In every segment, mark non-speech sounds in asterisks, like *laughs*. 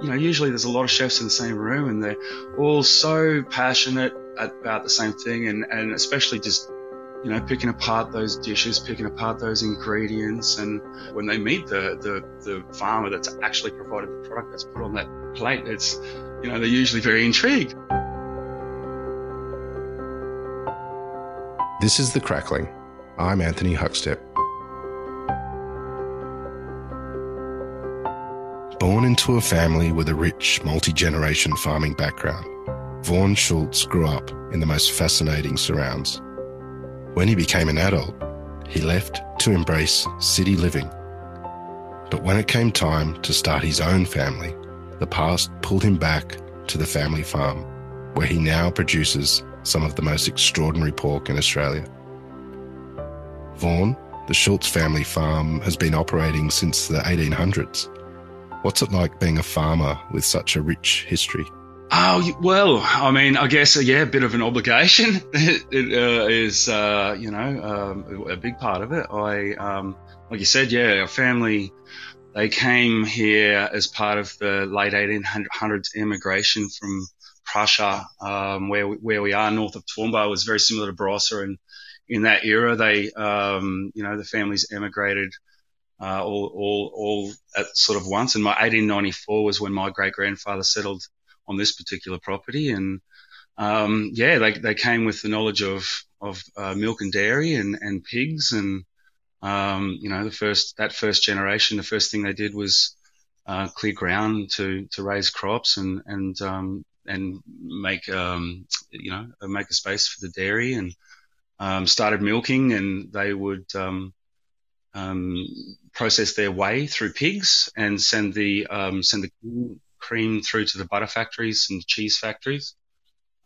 you know, usually there's a lot of chefs in the same room and they're all so passionate about the same thing and, and especially just, you know, picking apart those dishes, picking apart those ingredients. And when they meet the, the, the farmer that's actually provided the product that's put on that plate, it's, you know, they're usually very intrigued. This is The Crackling. I'm Anthony Huckstep. Born into a family with a rich, multi generation farming background, Vaughan Schultz grew up in the most fascinating surrounds. When he became an adult, he left to embrace city living. But when it came time to start his own family, the past pulled him back to the family farm, where he now produces some of the most extraordinary pork in Australia. Vaughan, the Schultz family farm, has been operating since the 1800s What's it like being a farmer with such a rich history? Oh well, I mean, I guess uh, yeah, a bit of an obligation *laughs* it, uh, is, uh, you know, um, a big part of it. I, um, like you said, yeah, our family they came here as part of the late 1800s immigration from Prussia, um, where we, where we are north of Toowoomba was very similar to Barossa, and in that era, they, um, you know, the families emigrated uh, all, all, all at sort of once. And my 1894 was when my great grandfather settled on this particular property. And, um, yeah, they, they came with the knowledge of, of, uh, milk and dairy and, and pigs. And, um, you know, the first, that first generation, the first thing they did was, uh, clear ground to, to raise crops and, and, um, and make, um, you know, make a space for the dairy and, um, started milking and they would, um, process their whey through pigs and send the um, send the cream through to the butter factories and cheese factories,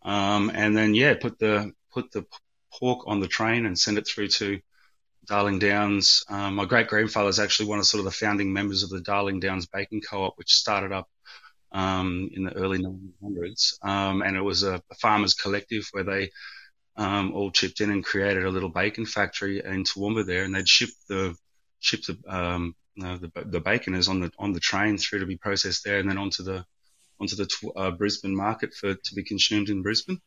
um, and then yeah, put the put the pork on the train and send it through to Darling Downs. Um, my great grandfather is actually one of sort of the founding members of the Darling Downs Bacon Co-op, which started up um, in the early 1900s, um, and it was a, a farmers collective where they um, all chipped in and created a little bacon factory in Toowoomba there, and they'd ship the ship the um, the, the bacon is on the on the train through to be processed there, and then onto the onto the uh, Brisbane market for to be consumed in Brisbane.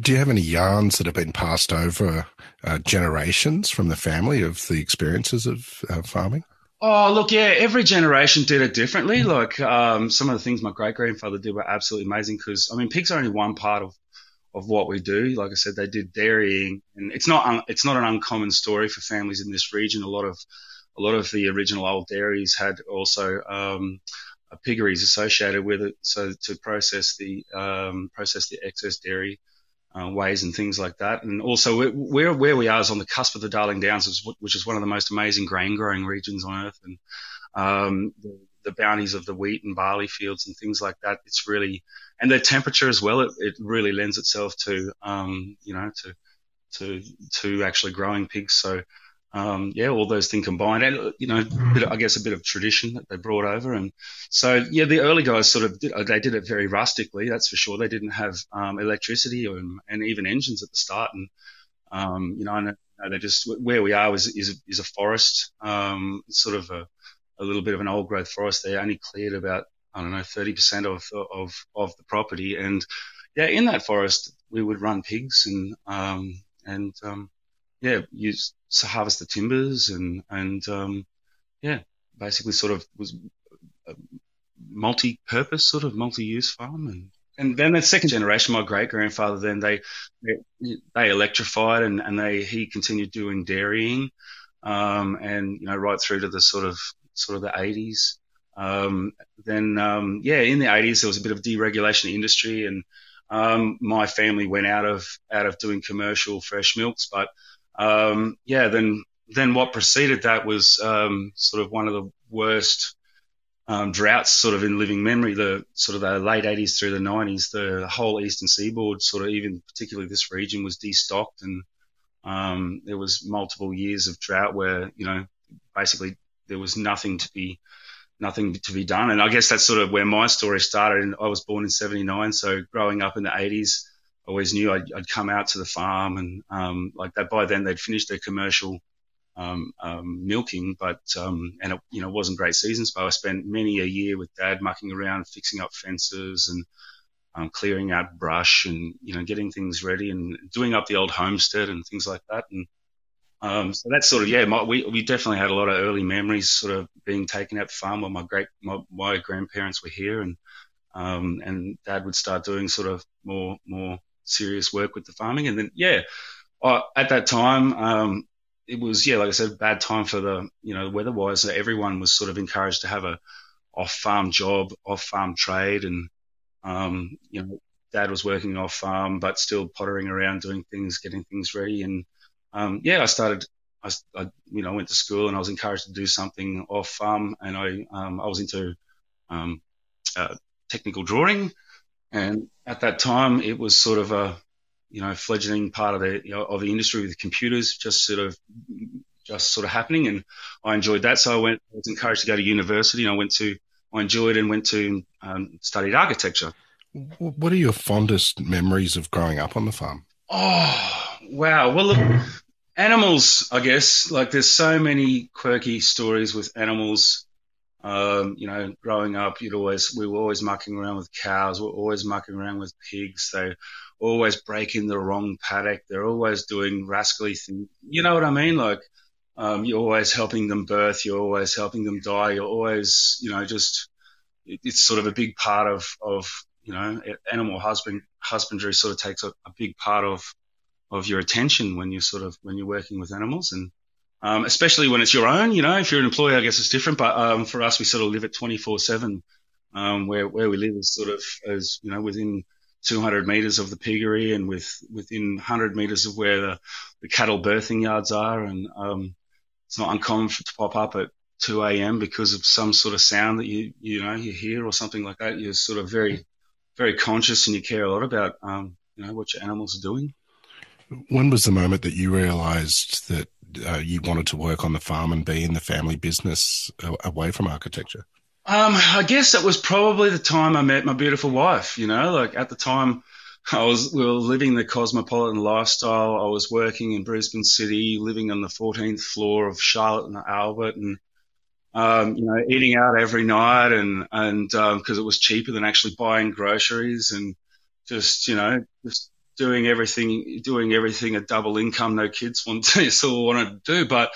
Do you have any yarns that have been passed over uh, generations from the family of the experiences of uh, farming? Oh, look, yeah, every generation did it differently. Like um, some of the things my great grandfather did were absolutely amazing because, I mean, pigs are only one part of of what we do. Like I said, they did dairying, and it's not un- it's not an uncommon story for families in this region. A lot of a lot of the original old dairies had also um, piggeries associated with it, so to process the um, process the excess dairy uh, wheys and things like that. And also, where where we are is on the cusp of the Darling Downs, which is one of the most amazing grain growing regions on earth, and um, the, the bounties of the wheat and barley fields and things like that. It's really and the temperature as well. It, it really lends itself to um, you know to to to actually growing pigs. So um, yeah, all those things combined, and you know, of, I guess a bit of tradition that they brought over, and so yeah, the early guys sort of did, they did it very rustically, that's for sure. They didn't have um, electricity or, and even engines at the start, and um, you know, and, they just where we are is is, is a forest, um, sort of a, a little bit of an old growth forest. They only cleared about I don't know thirty percent of of of the property, and yeah, in that forest we would run pigs and um, and um, yeah, use to harvest the timbers and and um, yeah, basically sort of was a multi-purpose sort of multi-use farm and. And then the second generation, my great grandfather, then they, they, they electrified and, and they he continued doing dairying, um, and you know right through to the sort of sort of the 80s. Um, then um, yeah, in the 80s there was a bit of deregulation of industry, and um, my family went out of out of doing commercial fresh milks, but um, yeah, then then what preceded that was um, sort of one of the worst um, droughts sort of in living memory. The sort of the late 80s through the 90s, the whole eastern seaboard, sort of even particularly this region, was destocked, and um, there was multiple years of drought where you know basically there was nothing to be nothing to be done. And I guess that's sort of where my story started. And I was born in '79, so growing up in the 80s always knew I'd, I'd, come out to the farm and um, like that. By then, they'd finished their commercial um, um, milking, but um, and it you know wasn't great seasons. But I spent many a year with Dad mucking around, fixing up fences and um, clearing out brush and you know getting things ready and doing up the old homestead and things like that. And um, so that's sort of yeah, my, we we definitely had a lot of early memories, sort of being taken out the farm while my great my, my grandparents were here, and um, and Dad would start doing sort of more more serious work with the farming, and then yeah, at that time um, it was yeah, like I said, bad time for the you know weather wise. Everyone was sort of encouraged to have a off farm job, off farm trade, and um, you know, Dad was working off farm, but still pottering around doing things, getting things ready, and um, yeah, I started. I, I, you know I went to school and I was encouraged to do something off farm, and I um, I was into um, uh, technical drawing, and at that time it was sort of a you know, fledgling part of the you know, of the industry with computers, just sort of just sort of happening, and I enjoyed that. So I went, I was encouraged to go to university, and I went to, I enjoyed and went to um, studied architecture. What are your fondest memories of growing up on the farm? Oh wow! Well, look, animals, I guess. Like, there's so many quirky stories with animals. Um, you know, growing up, you'd always we were always mucking around with cows. We we're always mucking around with pigs. They always breaking the wrong paddock. They're always doing rascally things. You know what I mean? Like, um, you're always helping them birth. You're always helping them die. You're always, you know, just, it's sort of a big part of, of, you know, animal husband, husbandry sort of takes a, a big part of, of your attention when you're sort of, when you're working with animals and, um, especially when it's your own, you know, if you're an employee, I guess it's different. But, um, for us, we sort of live at 24 seven. Um, where, where we live is sort of as, you know, within 200 meters of the piggery and with within 100 meters of where the, the cattle birthing yards are. And um, it's not uncommon to pop up at 2 a.m. because of some sort of sound that you you know you hear or something like that. You're sort of very very conscious and you care a lot about um, you know what your animals are doing. When was the moment that you realised that uh, you wanted to work on the farm and be in the family business uh, away from architecture? Um, I guess it was probably the time I met my beautiful wife. You know, like at the time, I was we were living the cosmopolitan lifestyle. I was working in Brisbane City, living on the 14th floor of Charlotte and Albert, and um, you know, eating out every night, and and because um, it was cheaper than actually buying groceries, and just you know, just doing everything, doing everything a double income no kids want to *laughs* wanted to do, but.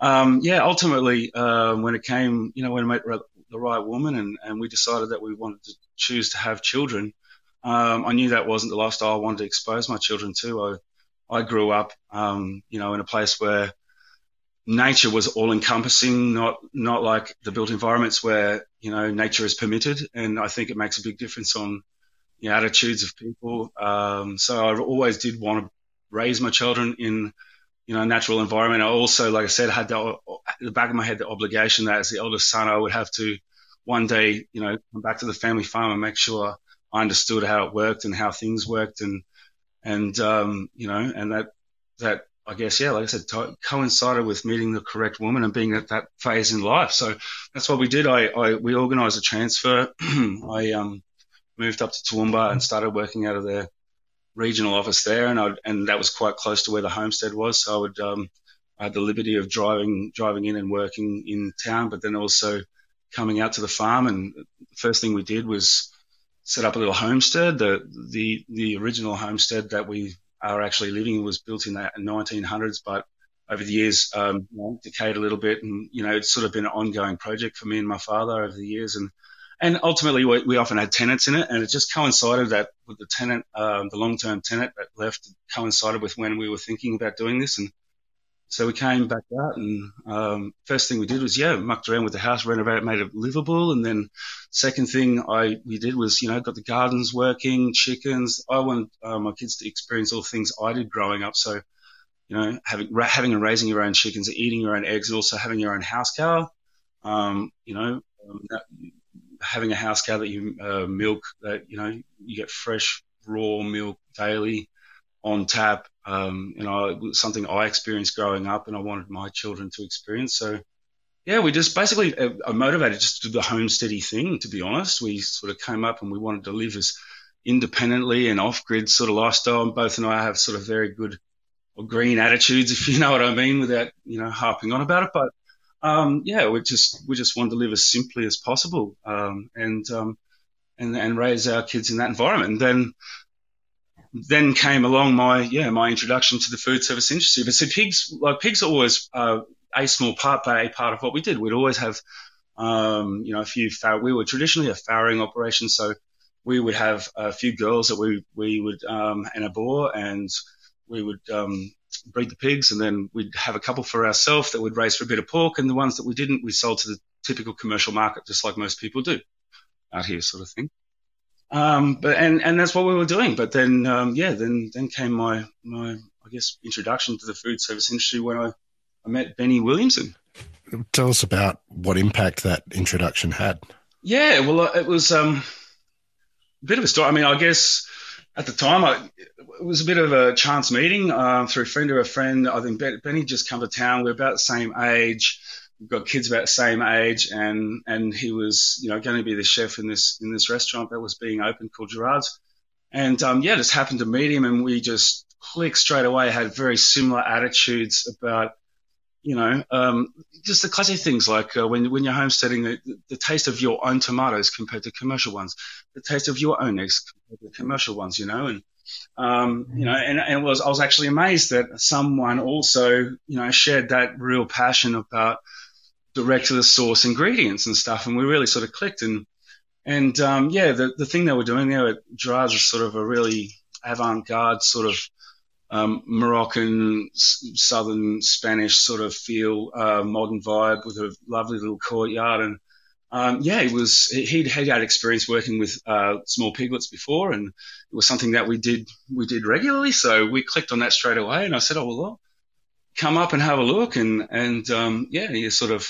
Um, yeah, ultimately, uh, when it came, you know, when I met the right woman, and, and we decided that we wanted to choose to have children. Um, I knew that wasn't the lifestyle I wanted to expose my children to. I, I grew up, um, you know, in a place where nature was all encompassing, not, not like the built environments where, you know, nature is permitted. And I think it makes a big difference on the attitudes of people. Um, so I always did want to raise my children in, you know, natural environment. I also, like I said, had the, the back of my head the obligation that as the eldest son, I would have to one day, you know, come back to the family farm and make sure I understood how it worked and how things worked, and and um, you know, and that that I guess yeah, like I said, coincided with meeting the correct woman and being at that phase in life. So that's what we did. I, I we organised a transfer. *clears throat* I um, moved up to Toowoomba and started working out of their regional office there, and I and that was quite close to where the homestead was. So I would um, I had the liberty of driving driving in and working in town, but then also coming out to the farm. And the first thing we did was set up a little homestead. The the the original homestead that we are actually living in was built in the 1900s, but over the years um, decayed a little bit, and you know it's sort of been an ongoing project for me and my father over the years, and and ultimately we, we often had tenants in it, and it just coincided that with the tenant, um, the long-term tenant that left, coincided with when we were thinking about doing this, and so we came back out, and um, first thing we did was yeah, mucked around with the house, renovated, made it livable, and then second thing I we did was you know got the gardens working, chickens. I wanted uh, my kids to experience all the things I did growing up, so you know having having and raising your own chickens, eating your own eggs, and also having your own house cow. Um, you know, um, that, having a house cow that you uh, milk, that you know you get fresh raw milk daily on tap. Um, you know, something I experienced growing up, and I wanted my children to experience. So, yeah, we just basically uh, are motivated just to do the homesteady thing. To be honest, we sort of came up and we wanted to live as independently and off-grid sort of lifestyle. And both and I have sort of very good or green attitudes, *laughs* if you know what I mean, without you know harping on about it. But um, yeah, we just we just wanted to live as simply as possible, um, and um, and and raise our kids in that environment. And then then came along my yeah my introduction to the food service industry. But so pigs like pigs are always uh, a small part, but a part of what we did. We'd always have um, you know a few far- we were traditionally a farrowing operation, so we would have a few girls that we we would um, and a boar and we would um, breed the pigs, and then we'd have a couple for ourselves that we'd raise for a bit of pork, and the ones that we didn't, we sold to the typical commercial market, just like most people do out here, sort of thing. Um, but and and that's what we were doing. But then, um, yeah, then then came my my I guess introduction to the food service industry when I I met Benny Williamson. Tell us about what impact that introduction had. Yeah, well, it was um, a bit of a story. I mean, I guess at the time, I, it was a bit of a chance meeting uh, through friend of a friend. I think Benny just come to town. We're about the same age. We've got kids about the same age, and and he was, you know, going to be the chef in this in this restaurant that was being opened called Gerard's. And um, yeah, just happened to meet him, and we just clicked straight away. Had very similar attitudes about you know, um, just the classic things like uh, when when you're homesteading, the, the, taste of your own tomatoes compared to commercial ones, the taste of your own eggs compared to commercial ones, you know, and um, you know, and, and was I was actually amazed that someone also, you know, shared that real passion about direct to the source ingredients and stuff, and we really sort of clicked. And and um, yeah, the the thing they were doing there at Gerard's was sort of a really avant-garde sort of um, Moroccan, southern Spanish sort of feel, uh, modern vibe with a lovely little courtyard. And um, yeah, it was he'd, he'd had experience working with uh, small piglets before, and it was something that we did we did regularly. So we clicked on that straight away, and I said, "Oh well, come up and have a look." And and um, yeah, he sort of.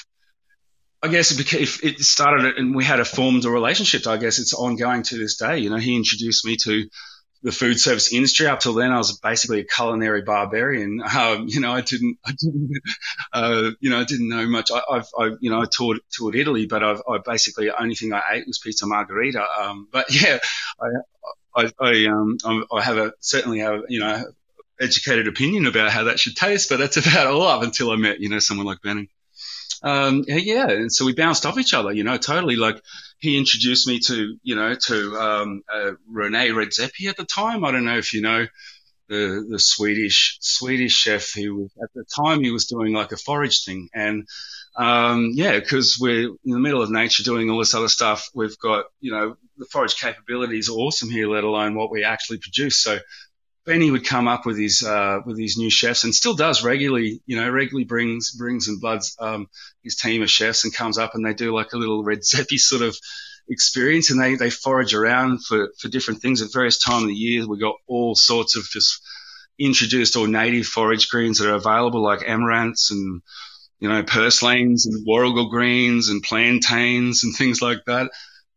I guess it, it started and we had a formed a relationship. I guess it's ongoing to this day. You know, he introduced me to the food service industry. Up till then, I was basically a culinary barbarian. *laughs* Um, you know, I didn't, I didn't, *laughs* uh, you know, I didn't know much. I, have I, you know, I toured, toured Italy, but I've, I basically only thing I ate was pizza margherita. Um, but *laughs* yeah, I, I, I, um, I have a certainly have, you know, educated opinion about how that should taste, but that's about all up until I met, you know, someone like Benny. Um, yeah, and so we bounced off each other, you know, totally like, he introduced me to, you know, to um, uh, Rene Redzepi at the time. I don't know if you know the the Swedish Swedish chef who at the time he was doing like a forage thing, and um, yeah, because we're in the middle of nature doing all this other stuff. We've got, you know, the forage capabilities are awesome here, let alone what we actually produce. So Benny would come up with his uh, with his new chefs and still does regularly. You know, regularly brings brings and bloods um, his team of chefs and comes up and they do like a little Redzepi *laughs* sort of experience and they they forage around for for different things at various times of the year. We got all sorts of just introduced or native forage greens that are available like amaranths and you know purslanes and warrigal greens and plantains and things like that.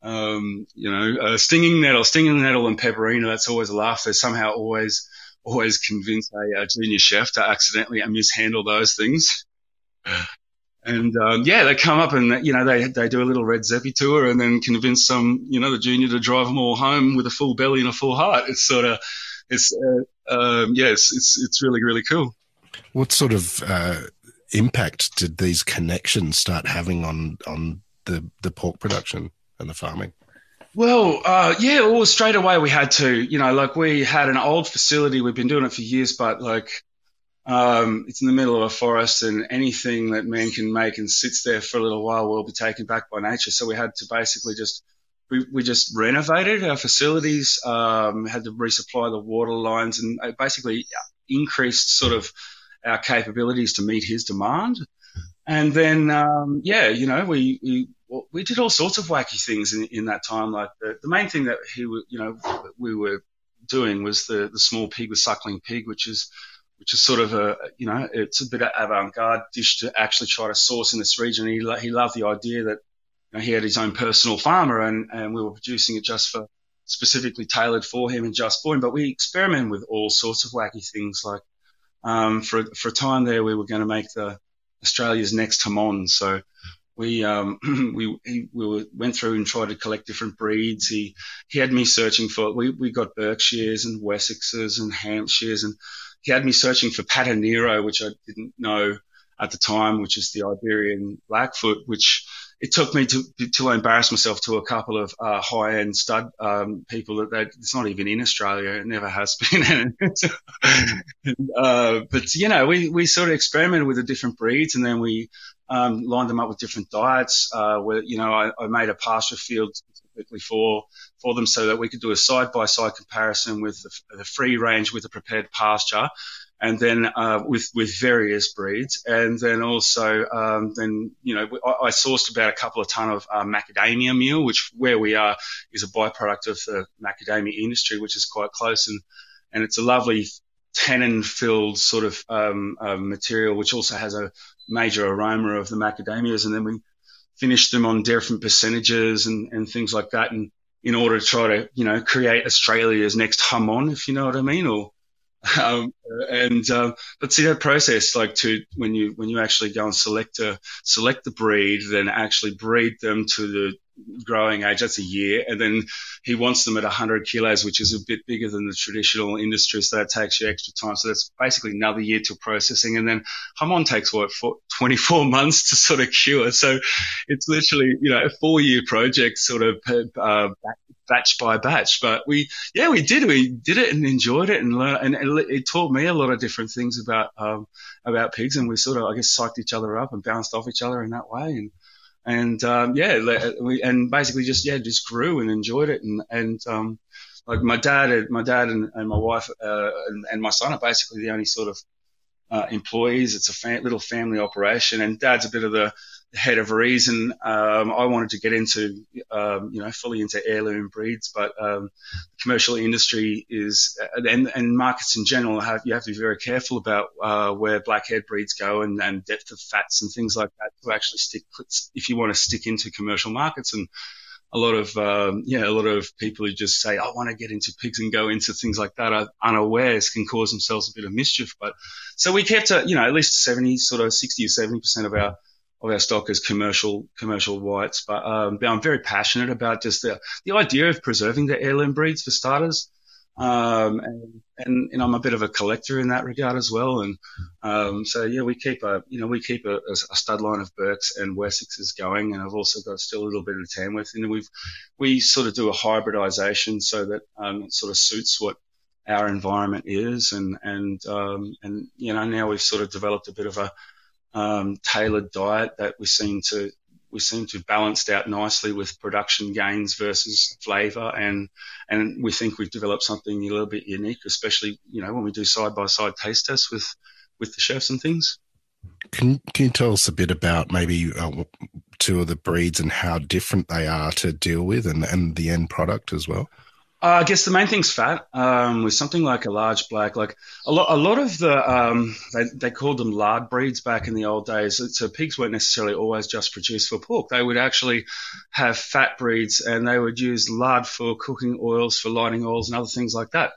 Um, you know, uh, stinging nettle, stinging nettle and pepperina, that's always a laugh. They somehow always, always convince a, a junior chef to accidentally mishandle those things. *sighs* And um, yeah, they come up and you know they they do a little Redzepi tour and then convince some you know the junior to drive them all home with a full belly and a full heart. It's sort of it's uh, um, yeah, it's, it's it's really really cool. What sort of uh, impact did these connections start having on on the the pork production? And the farming? Well, uh, yeah, well, straight away we had to, you know, like we had an old facility. We've been doing it for years, but like um, it's in the middle of a forest, and anything that man can make and sits there for a little while will be taken back by nature. So we had to basically just we, we just renovated our facilities, um, had to resupply the water lines, and basically increased sort of our capabilities to meet his demand. And then, um, yeah, you know, we, we well, we did all sorts of wacky things in, in that time. Like the, the main thing that he, you know, we were doing was the, the small pig, the suckling pig, which is, which is sort of a, you know, it's a bit of avant-garde dish to actually try to source in this region. He, he loved the idea that you know, he had his own personal farmer and, and we were producing it just for, specifically tailored for him and just for him. But we experimented with all sorts of wacky things. Like, um, for, for a time there, we were going to make the Australia's next jamón. So, we um, *clears throat* we we went through and tried to collect different breeds. He he had me searching for we we got Berkshires and Wessexes and Hampshires and he had me searching for Pata Negra, which I didn't know at the time, which is the Iberian Blackfoot, which it took me to to embarrass myself to a couple of uh, high end stud um, people that, that it's not even in Australia. It never has *laughs* been. uh, but you know, we we sort of experimented with the different breeds, and then we um, lined them up with different diets. Uh, where you know, I, I made a pasture field specifically for for them so that we could do a side by side comparison with the, the free range with the prepared pasture and then uh, with with various breeds, and then also um, then you know I, I, sourced about a couple of ton of uh, macadamia meal, which where we are is a byproduct of the macadamia industry, which is quite close, and and it's a lovely tannin filled sort of um, uh, material, which also has a major aroma of the macadamias, and then we finish them on different percentages and, and things like that, and in order to try to you know create Australia's next jamón, if you know what I mean, or um, and um, but see that process, like to when you when you actually go and select a select the breed, then actually breed them to the growing age. That's a year, and then he wants them at 100 kilos, which is a bit bigger than the traditional industry. So that takes you extra time. So that's basically another year to processing, and then jamón takes what 24 *laughs* months to sort of cure. So it's literally you know a four year project, sort of uh, batch by batch. But we, yeah, we did. We did it and enjoyed it and learned, and it, it taught me a lot of different things about, um, about pigs. And we sort of, I guess, psyched each other up and bounced off each other in that way. And, and, um, yeah, we, and basically just, yeah, just grew and enjoyed it. And, and, um, like my dad, my dad and, and my wife, uh, and, and my son are basically the only sort of, uh, employees. It's a fa- little family operation, and Dad's a bit of the head of reason. Um, I wanted to get into, um, you know, fully into heirloom breeds, but um, the commercial industry is, and, and markets in general, have you have to be very careful about uh, where blackhead breeds go and, and depth of fats and things like that to actually stick if you want to stick into commercial markets and a lot of um, yeah, a lot of people who just say I want to get into pigs and go into things like that are unawares can cause themselves a bit of mischief. But so we kept a, you know at least seventy, sort of sixty or seventy percent of our of our stock as commercial commercial whites. But, um, I'm very passionate about just the the idea of preserving the heirloom breeds for starters. Um, and, and, and, I'm a bit of a collector in that regard as well. And, um, so yeah, we keep a, you know, we keep a, a, stud line of Burkes and Wessexes going. And I've also got still a little bit of Tamworth. And we've, we sort of do a hybridization so that, um, it sort of suits what our environment is. And, and, um, and, you know, now we've sort of developed a bit of a, um, tailored diet that we seem to we seem to have balanced out nicely with production gains versus flavour, and and we think we've developed something a little bit unique, especially you know when we do side by side taste tests with with the chefs and things. Can Can you tell us a bit about maybe uh, two of the breeds and how different they are to deal with, and and the end product as well? Uh, I guess the main thing's fat. Um, with something like a large black, like a lot, a lot of the um, they, they called them lard breeds back in the old days. So pigs weren't necessarily always just produced for pork. They would actually have fat breeds, and they would use lard for cooking oils, for lighting oils, and other things like that.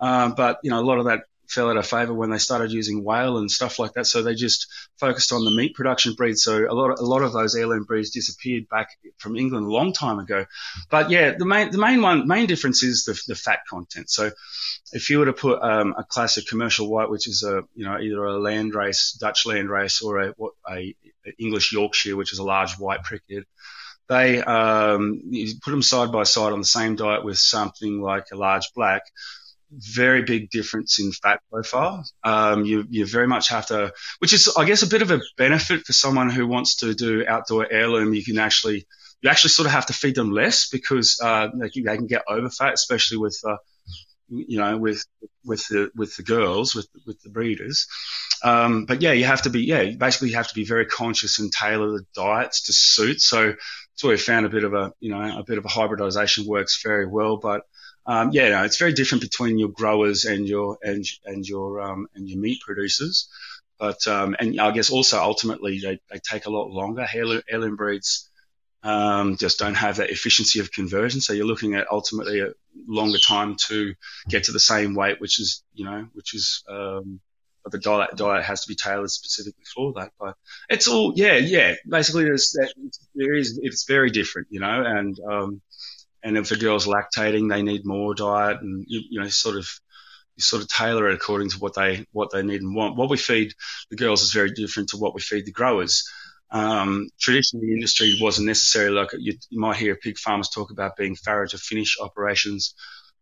Um, but you know, a lot of that fell out of favor when they started using whale and stuff like that. So they just focused on the meat production breeds. So a lot of, a lot of those heirloom breeds disappeared back from England a long time ago. But yeah, the main the main one main difference is the, the fat content. So if you were to put um, a classic commercial white, which is a you know either a landrace Dutch landrace or a what a, a English Yorkshire, which is a large white prickhead they um, you put them side by side on the same diet with something like a large black very big difference in fat profile. Um, you, you very much have to, which is, I guess, a bit of a benefit for someone who wants to do outdoor heirloom. You can actually, you actually sort of have to feed them less because uh, they, can, they can get over fat, especially with, uh, you know, with with the with the girls, with with the breeders. Um, but yeah, you have to be, yeah, basically you have to be very conscious and tailor the diets to suit. So where we found a bit of a, you know, a bit of a hybridization works very well, but um, yeah, no, it's very different between your growers and your and and your um, and your meat producers. But um, and I guess also ultimately they, they take a lot longer. Heirloom, heirloom breeds um, just don't have that efficiency of conversion. So you're looking at ultimately a longer time to get to the same weight, which is you know which is um, but the diet diet has to be tailored specifically for that. But it's all yeah yeah basically there's that, there is it's very different you know and um, and if a girl's lactating, they need more diet, and you, you know, sort of you sort of tailor it according to what they what they need and want. What we feed the girls is very different to what we feed the growers. Um, traditionally, the industry wasn't necessarily like you, you, might hear pig farmers talk about being farrow to finish operations.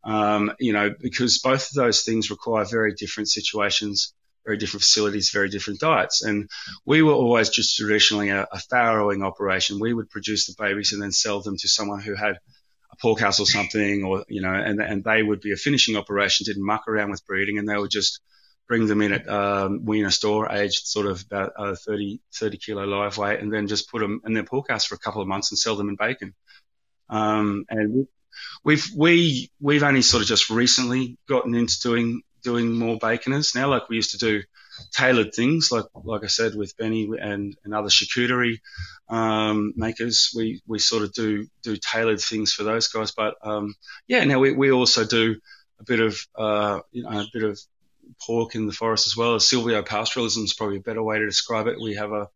Um, you know, because both of those things require very different situations, very different facilities, very different diets. And we were always just traditionally a, a farrowing operation. We would produce the babies and then sell them to someone who had a pork house or something, or you know, and and they would be a finishing operation, didn't muck around with breeding, and they would just bring them in at um, weaner store, aged sort of about uh, 30, 30 kilo live weight, and then just put them in their pork house for a couple of months and sell them in bacon. Um, and we've we we've only sort of just recently gotten into doing doing more baconers now, like we used to do tailored things, like like I said with Benny and, and other charcuterie um, makers. We we sort of do do tailored things for those guys. But um, yeah, now we, we also do a bit of uh, you know a bit of pork in the forest as well. Silvopastoralism is probably a better way to describe it. We have a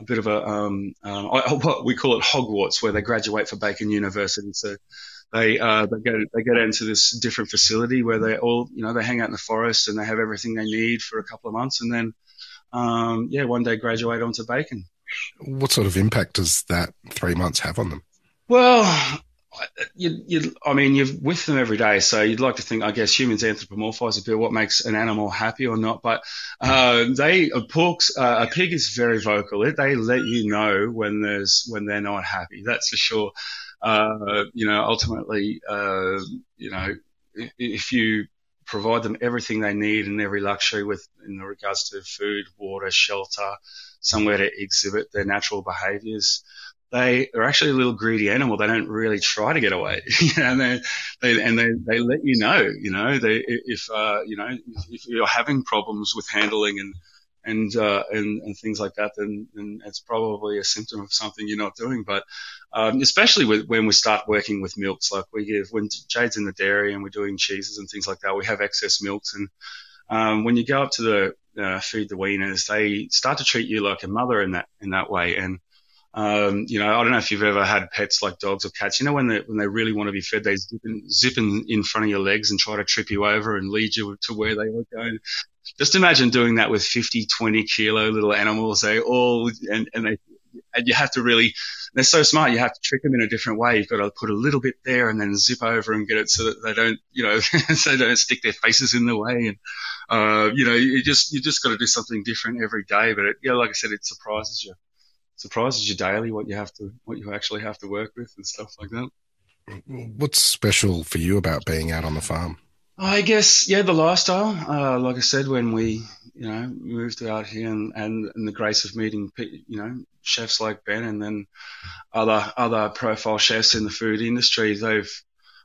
a bit of a um, um, *laughs* what we call it Hogwarts, where they graduate for Bacon University. So they uh, they go they get into this different facility where they all you know they hang out in the forest and they have everything they need for a couple of months and then um, yeah one day graduate onto bacon. What sort of impact does that three months have on them? Well, you, you, I mean, you're with them every day, so you'd like to think, I guess, humans anthropomorphize a bit what makes an animal happy or not. But uh, they, a pork's, uh, a pig is very vocal. They let you know when there's when they're not happy. That's for sure uh, you know, ultimately, uh, you know, if, if you provide them everything they need and every luxury with in regards to food, water, shelter, somewhere to exhibit their natural behaviors. They are actually a little greedy animal. They don't really try to get away, *laughs* and they, they and they, they let you know. You know, they if uh, you know if you're having problems with handling and and uh, and, and things like that, then, then it's probably a symptom of something you're not doing. But um, especially with, when we start working with milks, like we give when Jade's in the dairy and we're doing cheeses and things like that, we have excess milks, and um, when you go up to the uh, feed the weaners, they start to treat you like a mother in that in that way, and um, you know, I don't know if you've ever had pets like dogs or cats. You know, when they when they really want to be fed, they zip in, zip in, in front of your legs and try to trip you over and lead you to where they are going. Just imagine doing that with 50, 20 kilo little animals. They all and and they and you have to really. They're so smart. You have to trick them in a different way. You've got to put a little bit there and then zip over and get it so that they don't, you know, *laughs* so they don't stick their faces in the way. And uh, you know, you just you just got to do something different every day. But it, yeah, like I said, it surprises you surprises you daily what you have to what you actually have to work with and stuff like that. What's special for you about being out on the farm? I guess yeah, the lifestyle. Uh, like I said, when we you know moved out here and, and, and the grace of meeting you know chefs like Ben and then other other profile chefs in the food industry, they've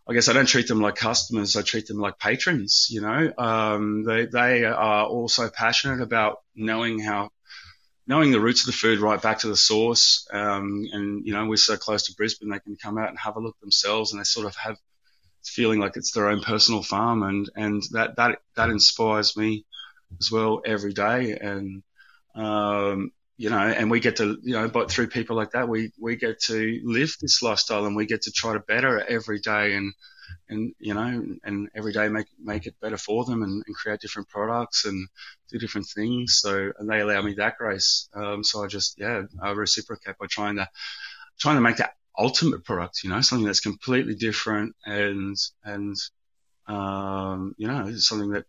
I guess I don't treat them like customers. I treat them like patrons. You know, um, they they are also passionate about knowing how knowing the roots of the food right back to the source. Um, and, you know, we're so close to Brisbane, they can come out and have a look themselves and they sort of have feeling like it's their own personal farm. And, and that, that, that inspires me as well every day. And, um, you know, and we get to, you know, but through people like that, we, we get to live this lifestyle and we get to try to better it every day. And, and you know, and every day make make it better for them and, and create different products and do different things. So and they allow me that grace. Um, so I just yeah, I reciprocate by trying to trying to make that ultimate product. You know, something that's completely different and and um, you know something that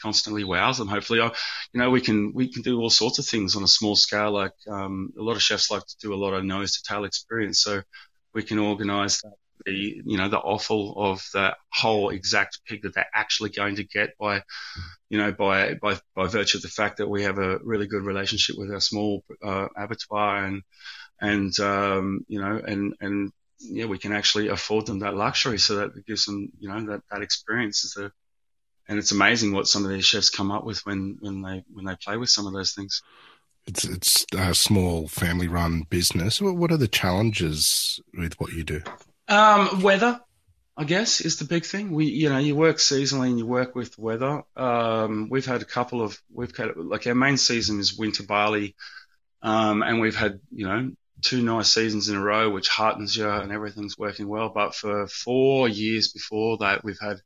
constantly wows them. Hopefully, I, you know, we can we can do all sorts of things on a small scale. Like um, a lot of chefs like to do a lot of nose to tail experience, so we can organise that the you know the offal of the whole exact pig that they're actually going to get by you know by by by virtue of the fact that we have a really good relationship with our small uh, abattoir and and um, you know and and yeah we can actually afford them that luxury so that it gives them you know that that experience is a and it's amazing what some of these chefs come up with when when they when they play with some of those things. It's it's a small family run business. What are the challenges with what you do? Um, weather, I guess, is the big thing. We, you know, you work seasonally and you work with weather. Um, we've had a couple of, we've had, like our main season is winter barley. Um, and we've had, you know, two nice seasons in a row, which heartens you and everything's working well. But for four years before that, we've had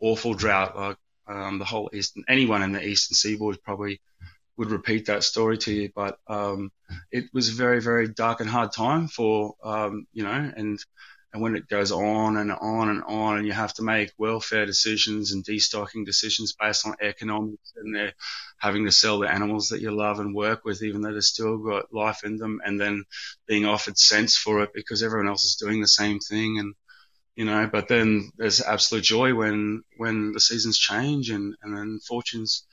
awful drought. Like, um, the whole eastern anyone in the eastern seaboard probably would repeat that story to you. But um, it was a very very dark and hard time for um, you know and and when it goes on and on and on, and you have to make welfare decisions and destocking decisions based on economics, and they're having to sell the animals that you love and work with, even though they've still got life in them, and then being offered cents for it because everyone else is doing the same thing, and you know. But then there's absolute joy when when the seasons change and and then fortunes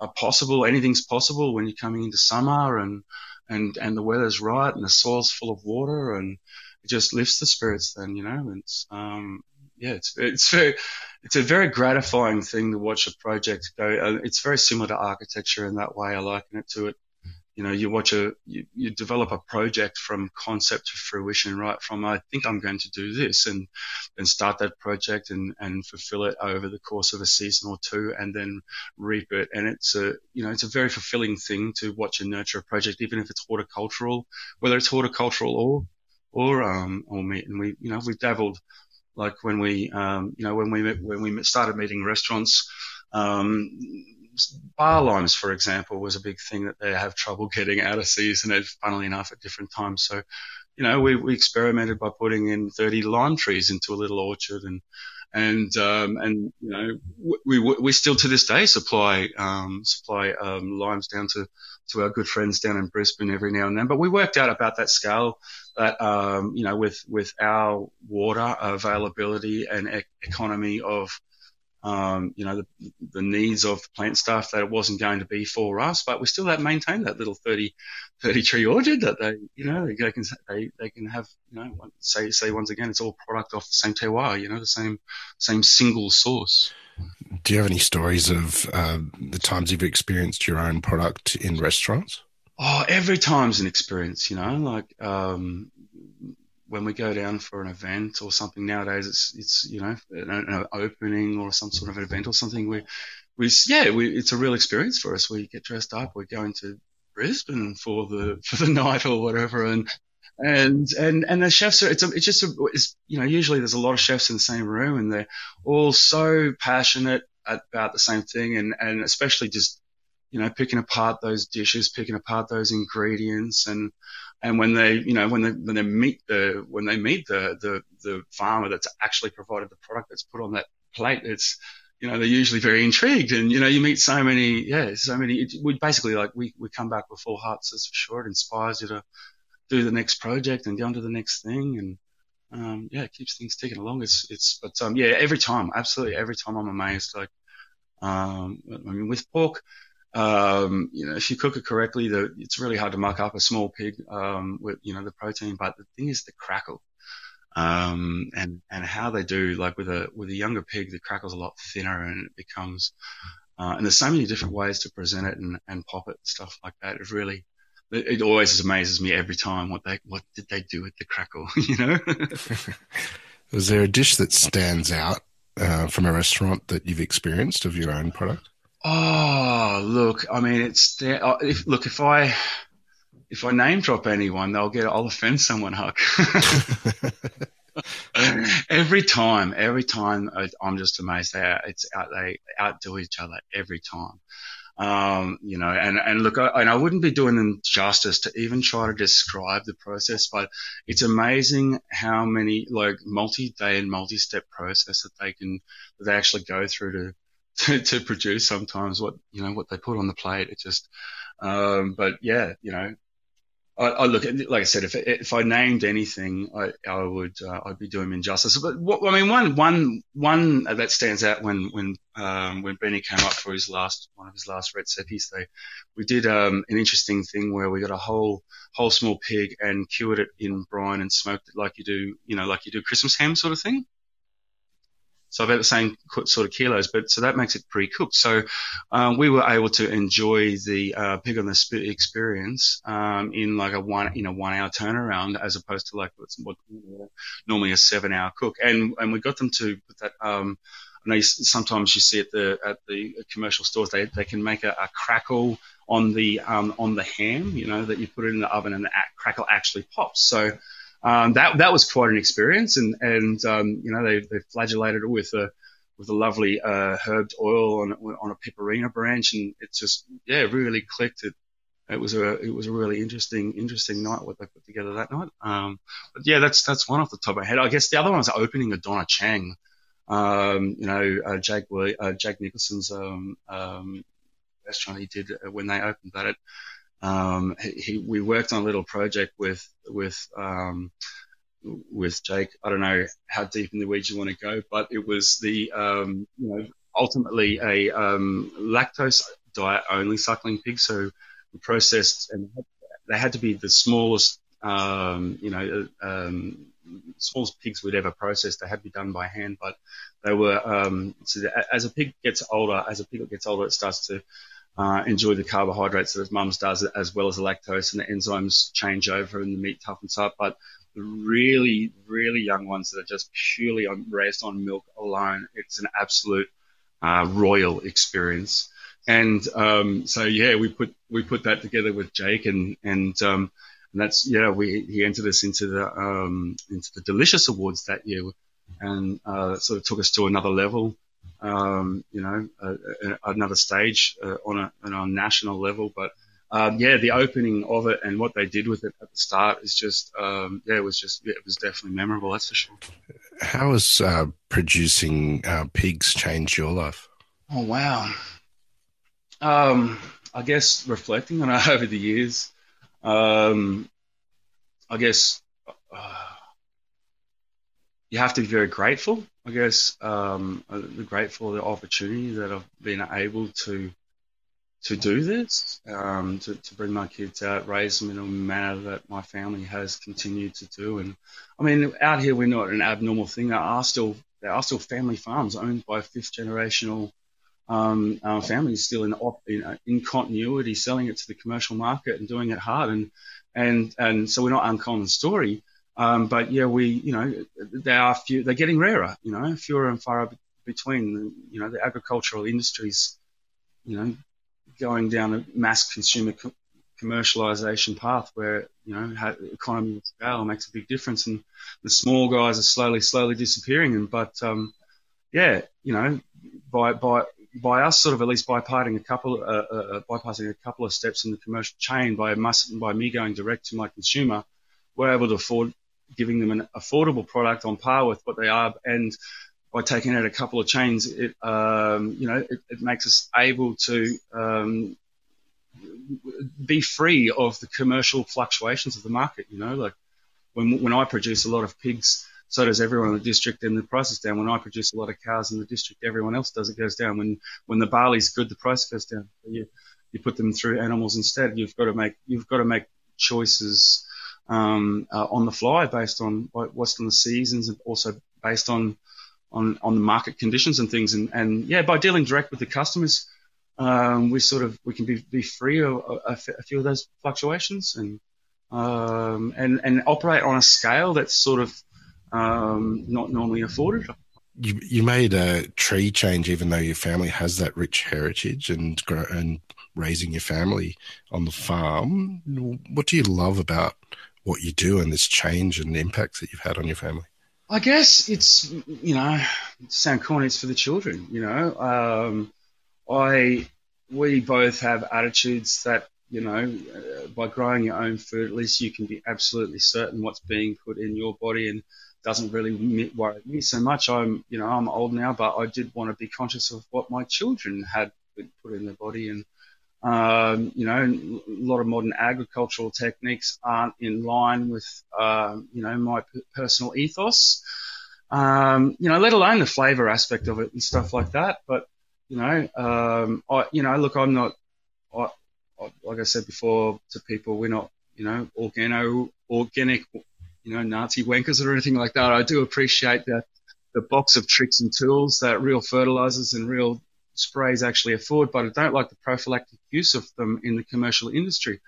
are possible. Anything's possible when you're coming into summer and and and the weather's right and the soil's full of water and it just lifts the spirits then, you know, it's, um, yeah, it's, it's very, it's a very gratifying thing to watch a project go. It's very similar to architecture in that way. I liken it to it. You know, you watch a, you, you develop a project from concept to fruition, right? From I think I'm going to do this and then start that project and, and fulfill it over the course of a season or two and then reap it. And it's a, you know, it's a very fulfilling thing to watch and nurture a project, even if it's horticultural, whether it's horticultural or or um, or meat. And we, you know, we've dabbled like when we, um, you know, when we when we started meeting restaurants. Um, bar limes, for example, was a big thing that they have trouble getting out of season, funnily enough, at different times. So, you know, we, we experimented by putting in 30 lime trees into a little orchard and, and, um, and, you know, we, we still to this day supply, um, supply, um, limes down to, to our good friends down in Brisbane every now and then. But we worked out about that scale that um, you know with with our water availability and e- economy of um, you know the, the, needs of plant stuff that it wasn't going to be for us, but we still have maintained that little 30, 30 tree orchard that they you know they, they can they, they can have you know say say once again it's all product off the same terroir you know the same same single source. Do you have any stories of uh, the times you've experienced your own product in restaurants? Oh, every time's an experience, you know, like, um, when we go down for an event or something nowadays, it's, it's, you know, an, an opening or some sort of an event or something. We, we, yeah, we, it's a real experience for us. We get dressed up. We're going to Brisbane for the, *laughs* for the night or whatever. And, and, and, and the chefs are, it's, a, it's just, a, it's, you know, usually there's a lot of chefs in the same room and they're all so passionate about the same thing and, and especially just you know, picking apart those dishes, picking apart those ingredients, and and when they, you know, when they when they meet the when they meet the the the farmer that's actually provided the product that's put on that plate, it's you know they're usually very intrigued, and you know you meet so many, yeah, so many. It, we basically like we we come back with full hearts, that's for sure. It inspires you to do the next project and go on to the next thing, and um, yeah, it keeps things ticking along. It's it's but um, yeah, every time, absolutely every time I'm amazed. Like um, I mean, with pork um, you know, if you cook it correctly, the, it's really hard to muck up a small pig um, with you know the protein. But the thing is the crackle, um, and and how they do like with a with a younger pig, the crackle's a lot thinner and it becomes. Uh, and there's so many different ways to present it and, and pop it and stuff like that. It really, it, always amazes me every time what they what did they do with the crackle, *laughs* you know. *laughs* Was there a dish that stands out uh, from a restaurant that you've experienced of your own product? Oh, look, I mean, it's uh, if, look if I if I name drop anyone, they'll get I'll offend someone, Huck. *laughs* every time, every time, I'm just amazed. They it's out, they outdo each other every time. Um, you know, and, and look, I, and I wouldn't be doing them justice to even try to describe the process, but it's amazing how many like multi-day and multi-step process that they can, that they actually go through to, *laughs* to, to produce sometimes what you know what they put on the plate. It just, um, but yeah, you know, I, I, look at like I said, if if I named anything, I, I would uh, I'd be doing injustice. But what, I mean, one one one that stands out when when um, when Benny came up for his last one of his last Redzepis, they we did um, an interesting thing where we got a whole whole small pig and cured it in brine and smoked it like you do you know like you do Christmas ham sort of thing. So about the same sort of kilos, but so that makes it pre-cooked. So um, we were able to enjoy the uh, pig on the spit experience um, in like a one in a one-hour turnaround, as opposed to like what's what, normally a seven-hour cook. And and we got them to put that. Um, I know you, sometimes you see at the at the commercial stores they, they can make a, a crackle on the um, on the ham, you know, that you put it in the oven and the crackle actually pops. So um, that that was quite an experience, and and um, you know they they flagellated it with a with a lovely uh, herbed oil on on a pepperina branch, and it just yeah really clicked. It it was a it was a really interesting interesting night what they put together that night. Um, but yeah, that's that's one off the top of my head. I guess the other one was opening of Donna Chang. Um, you know, uh, Jake uh, Jake Nicholson's um, um, restaurant he did when they opened that. Um, he, we worked on a little project with with um, with Jake. I don't know how deep in the weeds you want to go, but it was the um, you know ultimately a um, lactose diet only suckling pig. So processed and they had to be the smallest um, you know um, smallest pigs we'd ever processed. They had to be done by hand, but they were so as a pig gets older, as a pig gets older, it starts to uh, enjoy the carbohydrates that his mums does, as well as the lactose, and the enzymes change over, and the meat toughens up. But the really, really young ones that are just purely on, raised on milk alone, it's an absolute uh, royal experience. And um, so yeah, we put we put that together with Jake, and and um, and that's yeah, we he entered us into the um, into the Delicious Awards that year, and uh, sort of took us to another level um, you know, uh, another stage uh, on a on a national level. But um, yeah, the opening of it and what they did with it at the start is just um, yeah, it was just yeah, it was definitely memorable. That's for sure. How has uh, producing uh, pigs changed your life? Oh wow. Um, I guess reflecting on it *laughs* over the years, um, I guess uh, you have to be very grateful. I guess um, uh, grateful for the opportunity that I've been able to to do this, um, to, to bring my kids out, raise them in a manner that my family has continued to do. And I mean, out here we're not an abnormal thing. There are still there are still family farms owned by fifth generational um, uh, families still in, in, in continuity, selling it to the commercial market and doing it hard. And and and so we're not uncommon story. Um, but yeah, we, you know, they are few, they're getting rarer, you know, fewer and far between. You know, the agricultural industries, you know, going down a mass consumer co- commercialization path where, you know, economy of scale makes a big difference and the small guys are slowly, slowly disappearing. And, but, um, yeah, you know, by, by, by us sort of at least bypassing a couple, uh, uh, uh bypassing a couple of steps in the commercial chain by, by me going direct to my consumer, we're able to afford giving them an affordable product on par with what they are, and by taking out a couple of chains, it um, you know it, it, makes us able to um, be free of the commercial fluctuations of the market. You know, like when when I produce a lot of pigs, so does everyone in the district, and the price is down. When I produce a lot of cows in the district, everyone else does. It goes down. When when the barley's good, the price goes down. You you put them through animals instead. You've got to make you've got to make choices um, uh, on the fly based on what's in the seasons and also based on on, on the market conditions and things. And, and yeah, by dealing direct with the customers, um, we sort of we can be, be free of a, few of those fluctuations and um, and and operate on a scale that's sort of um, not normally afforded. You, you made a tree change, even though your family has that rich heritage and and raising your family on the farm. What do you love about what you do and this change and the impacts that you've had on your family? I guess it's you know, sound corny, it's for the children. You know, um, I we both have attitudes that you know, uh, by growing your own food, at least you can be absolutely certain what's being put in your body and doesn't really worry me so much. I'm, you know, I'm old now, but I did want to be conscious of what my children had put in their body and um, you know, a lot of modern agricultural techniques aren't in line with, um, you know, my p- personal ethos. Um, you know, let alone the flavor aspect of it and stuff like that. But you know, um, I, you know, look, I'm not, I, I, like I said before to people, we're not, you know, organo, organic, you know, Nazi wankers or anything like that. I do appreciate the the box of tricks and tools that real fertilizers and real sprays actually afford, but I don't like the prophylactic use of them in the commercial industry.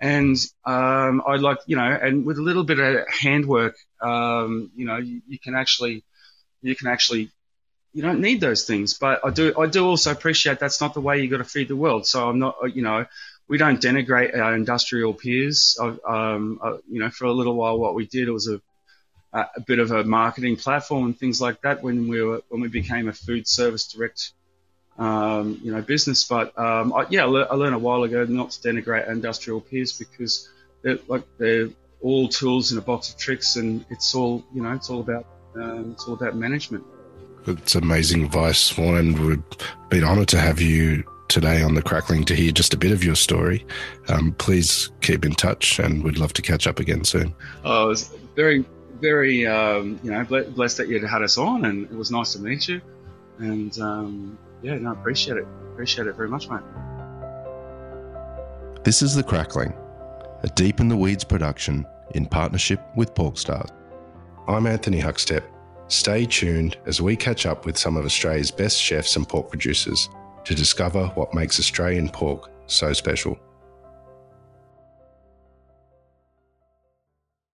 And um, I like, you know, and with a little bit of handwork, um, you know, you, you, can actually, you can actually, you don't need those things. But I do, I do also appreciate that's not the way you got to feed the world. So I'm not, you know, we don't denigrate our industrial peers. Um, you know, for a little while, what we did was a, a bit of a marketing platform and things like that when we were when we became a food service direct um, you know business. But um, I, yeah, I, le- I, learned a while ago not to denigrate industrial peers because they're like they're all tools in a box of tricks, and it's all you know it's all about um, it's all about management. It's amazing advice, Vaughan, and we've been honoured to have you today on the Crackling to hear just a bit of your story. Um, please keep in touch, and we'd love to catch up again soon. Oh, I was very, very, um, you know, blessed that you'd had us on, and it was nice to meet you. And um, yeah, no, appreciate it. Appreciate it very much, mate. This is the Crackling, a deep in the weeds production in partnership with Porkstars. I'm Anthony Huckstep. Stay tuned as we catch up with some of Australia's best chefs and pork producers to discover what makes Australian pork so special.